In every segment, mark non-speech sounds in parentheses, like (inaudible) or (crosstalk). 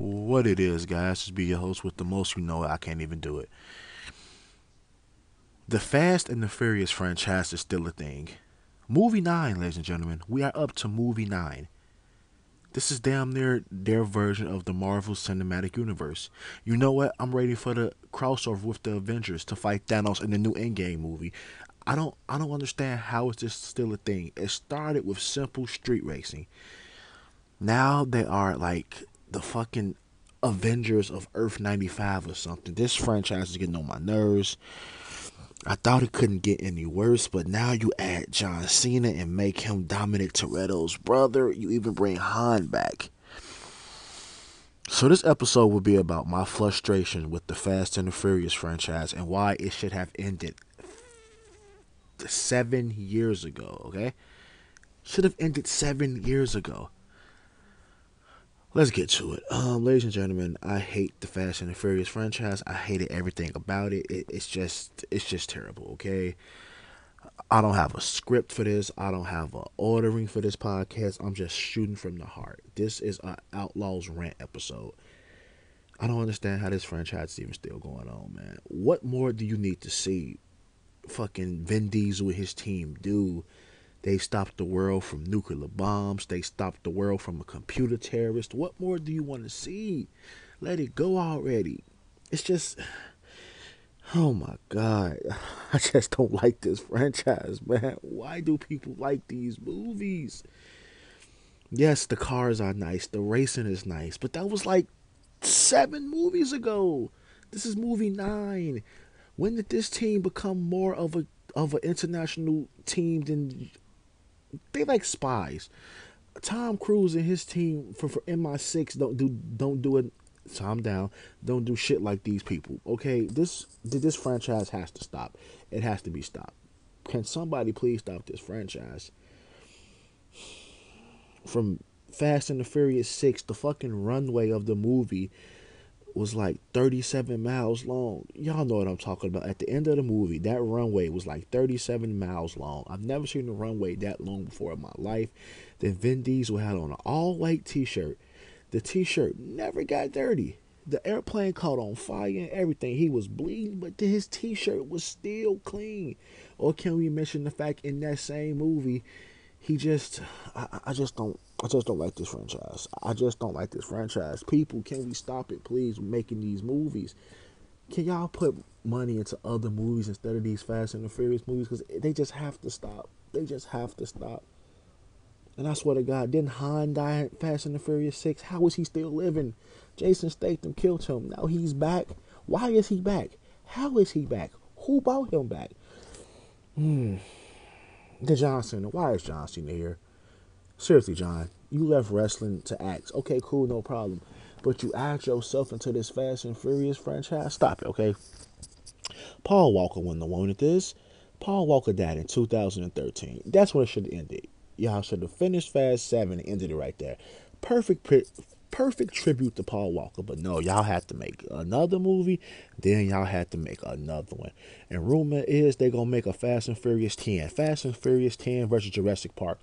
What it is, guys, Just be your host with the most you know. I can't even do it. The Fast and the Furious franchise is still a thing. Movie 9, ladies and gentlemen. We are up to movie 9. This is damn near their version of the Marvel Cinematic Universe. You know what? I'm ready for the crossover with the Avengers to fight Thanos in the new Endgame movie. I don't I don't understand how is this still a thing. It started with simple street racing. Now they are like the fucking Avengers of Earth 95 or something. This franchise is getting on my nerves. I thought it couldn't get any worse, but now you add John Cena and make him Dominic Toretto's brother. You even bring Han back. So this episode will be about my frustration with the Fast and the Furious franchise and why it should have ended seven years ago. Okay, should have ended seven years ago. Let's get to it. Um, ladies and gentlemen, I hate the Fast and the Furious franchise. I hated everything about it. it. It's just it's just terrible, okay? I don't have a script for this. I don't have a ordering for this podcast. I'm just shooting from the heart. This is an Outlaws rant episode. I don't understand how this franchise is even still going on, man. What more do you need to see fucking Vin Diesel with his team do they stopped the world from nuclear bombs. They stopped the world from a computer terrorist. What more do you want to see? Let it go already. It's just, oh my God. (laughs) I just don't like this franchise, man. Why do people like these movies? Yes, the cars are nice. The racing is nice. But that was like seven movies ago. This is movie nine. When did this team become more of a of an international team than they like spies. Tom Cruise and his team for, for MI6 don't do don't do it. Calm down. Don't do shit like these people. Okay, this this franchise has to stop. It has to be stopped. Can somebody please stop this franchise? From Fast and the Furious 6, the fucking runway of the movie was like 37 miles long. Y'all know what I'm talking about. At the end of the movie, that runway was like 37 miles long. I've never seen a runway that long before in my life. Then Vin Diesel had on an all white t shirt. The t shirt never got dirty. The airplane caught on fire and everything. He was bleeding, but his t shirt was still clean. Or can we mention the fact in that same movie, he just, I, I just don't I just don't like this franchise. I just don't like this franchise. People, can we stop it, please, making these movies? Can y'all put money into other movies instead of these Fast and the Furious movies? Because they just have to stop. They just have to stop. And I swear to God, didn't Han die in Fast and the Furious 6? How is he still living? Jason Statham killed him. Now he's back. Why is he back? How is he back? Who brought him back? Hmm. The Johnson. Why is Johnson here? Seriously, John, you left wrestling to act. Okay, cool, no problem. But you add yourself into this Fast and Furious franchise. Stop it, okay? Paul Walker wouldn't have wanted this. Paul Walker died in 2013. That's when it should have ended. Y'all should have finished Fast 7 and ended it right there. Perfect perfect tribute to Paul Walker, but no, y'all had to make another movie, then y'all had to make another one. And rumor is they're gonna make a Fast and Furious 10. Fast and Furious 10 versus Jurassic Park.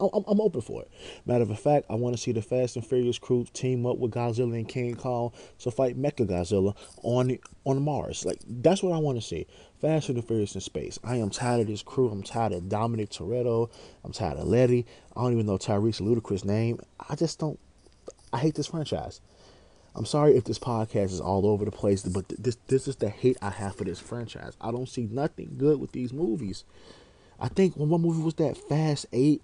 I'm, I'm open for it. Matter of fact, I want to see the Fast and Furious crew team up with Godzilla and King Kong to fight Mecha Godzilla on on Mars. Like that's what I want to see. Fast and Furious in space. I am tired of this crew. I'm tired of Dominic Toretto. I'm tired of Letty. I don't even know Tyrese Ludacris' name. I just don't. I hate this franchise. I'm sorry if this podcast is all over the place, but this this is the hate I have for this franchise. I don't see nothing good with these movies. I think one movie was that Fast Eight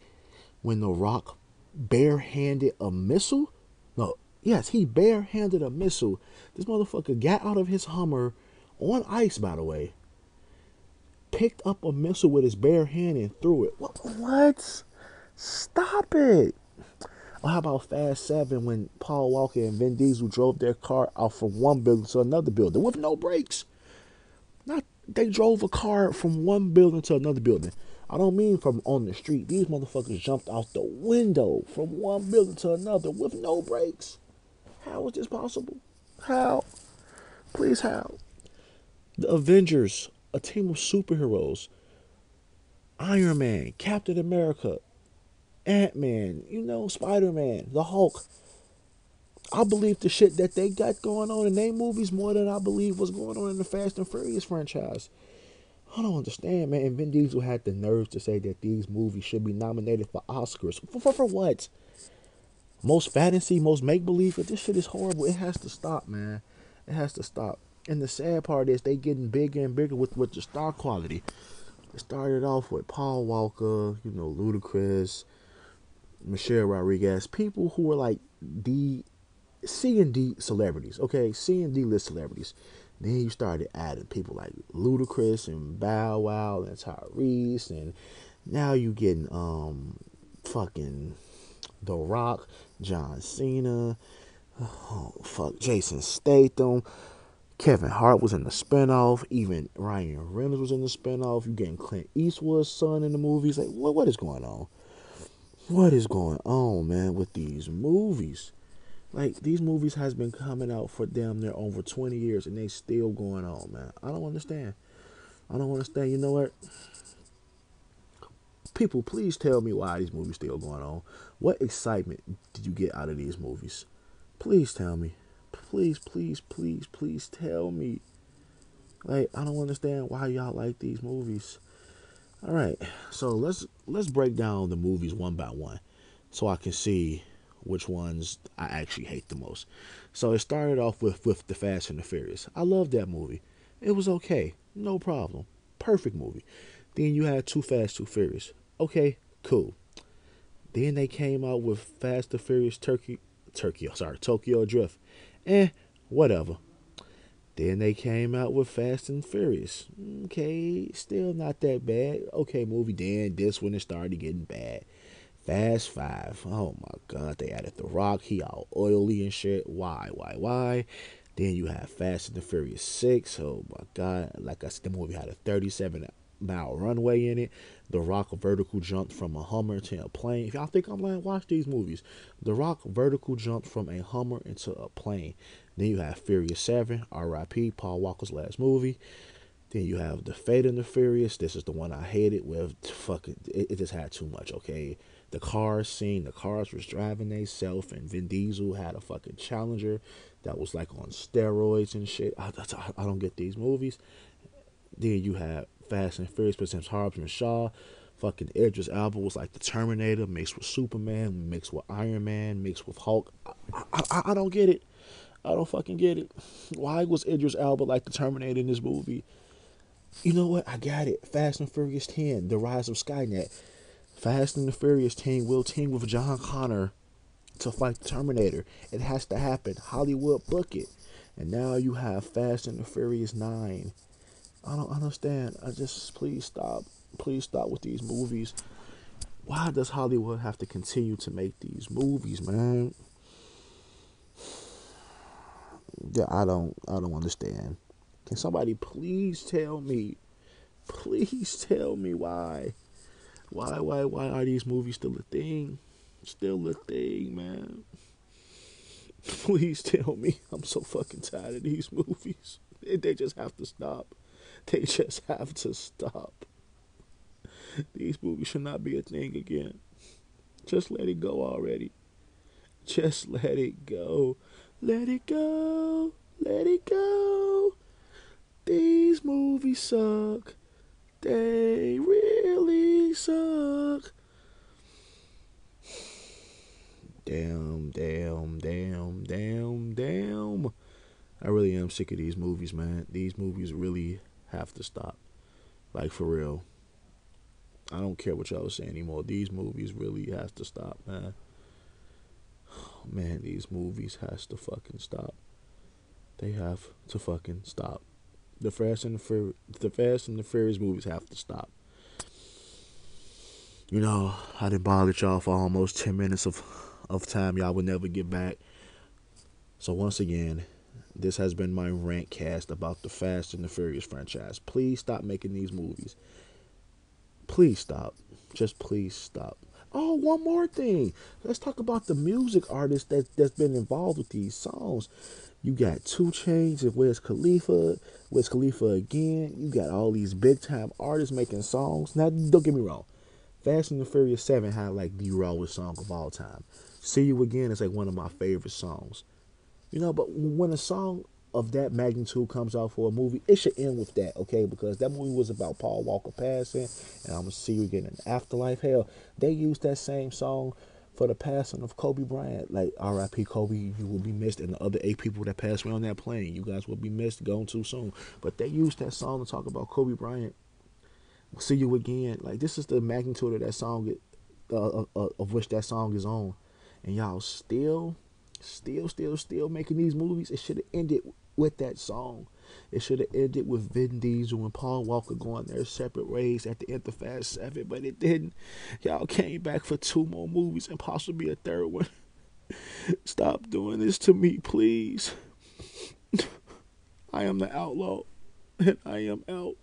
when The Rock barehanded a missile. No, yes, he barehanded a missile. This motherfucker got out of his Hummer on ice, by the way. Picked up a missile with his bare hand and threw it. What? what? Stop it. Or how about Fast 7 when Paul Walker and Vin Diesel drove their car out from one building to another building with no brakes? Not they drove a car from one building to another building. I don't mean from on the street. These motherfuckers jumped out the window from one building to another with no brakes. How is this possible? How? Please, how? The Avengers, a team of superheroes. Iron Man, Captain America, Ant Man, you know, Spider Man, the Hulk. I believe the shit that they got going on in their movies more than I believe what's going on in the Fast and Furious franchise. I don't understand, man. And Vin Diesel had the nerve to say that these movies should be nominated for Oscars. For, for, for what? Most fantasy, most make believe. But This shit is horrible. It has to stop, man. It has to stop. And the sad part is they getting bigger and bigger with, with the star quality. It started off with Paul Walker, you know, Ludacris, Michelle Rodriguez, people who were like the C and D celebrities, okay, C and D list celebrities. Then you started adding people like Ludacris and Bow Wow and Tyrese, and now you getting um fucking The Rock, John Cena, oh fuck, Jason Statham. Kevin Hart was in the spinoff. Even Ryan Reynolds was in the spinoff. You getting Clint Eastwood's son in the movies. Like, what what is going on? What is going on, man, with these movies? Like these movies has been coming out for damn near over 20 years and they still going on, man. I don't understand. I don't understand. You know what? People, please tell me why these movies still going on. What excitement did you get out of these movies? Please tell me. Please, please, please, please tell me. Like I don't understand why y'all like these movies. All right. So let's let's break down the movies one by one so I can see which ones I actually hate the most. So it started off with with the Fast and the Furious. I love that movie. It was okay, no problem, perfect movie. Then you had Too Fast, Too Furious. Okay, cool. Then they came out with Fast and Furious Turkey, Turkey, sorry, Tokyo Drift. Eh, whatever. Then they came out with Fast and Furious. Okay, still not that bad. Okay, movie. Then this one it started getting bad. Fast Five. Oh my God, they added The Rock. He all oily and shit. Why, why, why? Then you have Fast and the Furious Six. Oh my God, like I said, the movie had a 37 mile runway in it. The Rock vertical jumped from a Hummer to a plane. If y'all think I'm lying, watch these movies. The Rock vertical jumped from a Hummer into a plane. Then you have Furious 7, R.I.P. Paul Walker's last movie. Then you have The Fate and the Furious. This is the one I hated with fucking it, it just had too much, okay? The cars scene. The cars was driving themselves, and Vin Diesel had a fucking Challenger that was like on steroids and shit. I, I, I don't get these movies. Then you have Fast and Furious presents Hobbs and Shaw. Fucking Idris Elba was like the Terminator mixed with Superman, mixed with Iron Man, mixed with Hulk. I, I, I don't get it. I don't fucking get it. Why was Idris Elba like the Terminator in this movie? You know what? I got it. Fast and Furious 10, The Rise of Skynet. Fast and the Furious team will team with John Connor to fight the Terminator. It has to happen. Hollywood book it. And now you have Fast and the Furious 9. I don't understand. I just please stop. Please stop with these movies. Why does Hollywood have to continue to make these movies, man? Yeah, I don't I don't understand. Can somebody please tell me? Please tell me why. Why, why, why are these movies still a thing? Still a thing, man. (laughs) Please tell me. I'm so fucking tired of these movies. They just have to stop. They just have to stop. These movies should not be a thing again. Just let it go already. Just let it go. Let it go. Let it go. These movies suck. They really suck. Damn, damn, damn, damn, damn. I really am sick of these movies, man. These movies really have to stop. Like for real. I don't care what y'all say anymore. These movies really have to stop, man. (sighs) Man, these movies has to fucking stop. They have to fucking stop. The Fast and the the Fast and the Furious movies have to stop. You know, I didn't bother y'all for almost ten minutes of of time y'all would never get back. So once again, this has been my rant cast about the Fast and the Furious franchise. Please stop making these movies. Please stop. Just please stop. Oh, one more thing. Let's talk about the music artist that that's been involved with these songs. You got 2 Chainz and Wiz Khalifa, Wiz Khalifa again. You got all these big time artists making songs. Now, don't get me wrong. Fast and the Furious 7 had like the rawest song of all time. See You Again is like one of my favorite songs. You know, but when a song of that magnitude comes out for a movie, it should end with that, okay? Because that movie was about Paul Walker passing, and I'm gonna see you again in afterlife. Hell, they used that same song for the passing of Kobe Bryant. Like R.I.P. Kobe, you will be missed, and the other eight people that passed away on that plane, you guys will be missed, gone too soon. But they used that song to talk about Kobe Bryant. See you again. Like this is the magnitude of that song, uh, uh, of which that song is on, and y'all still still, still, still making these movies. It should have ended with that song. It should have ended with Vin Diesel and Paul Walker going their separate ways at the end of Fast Seven, but it didn't. Y'all came back for two more movies and possibly a third one. (laughs) Stop doing this to me, please. (laughs) I am the outlaw, and I am out.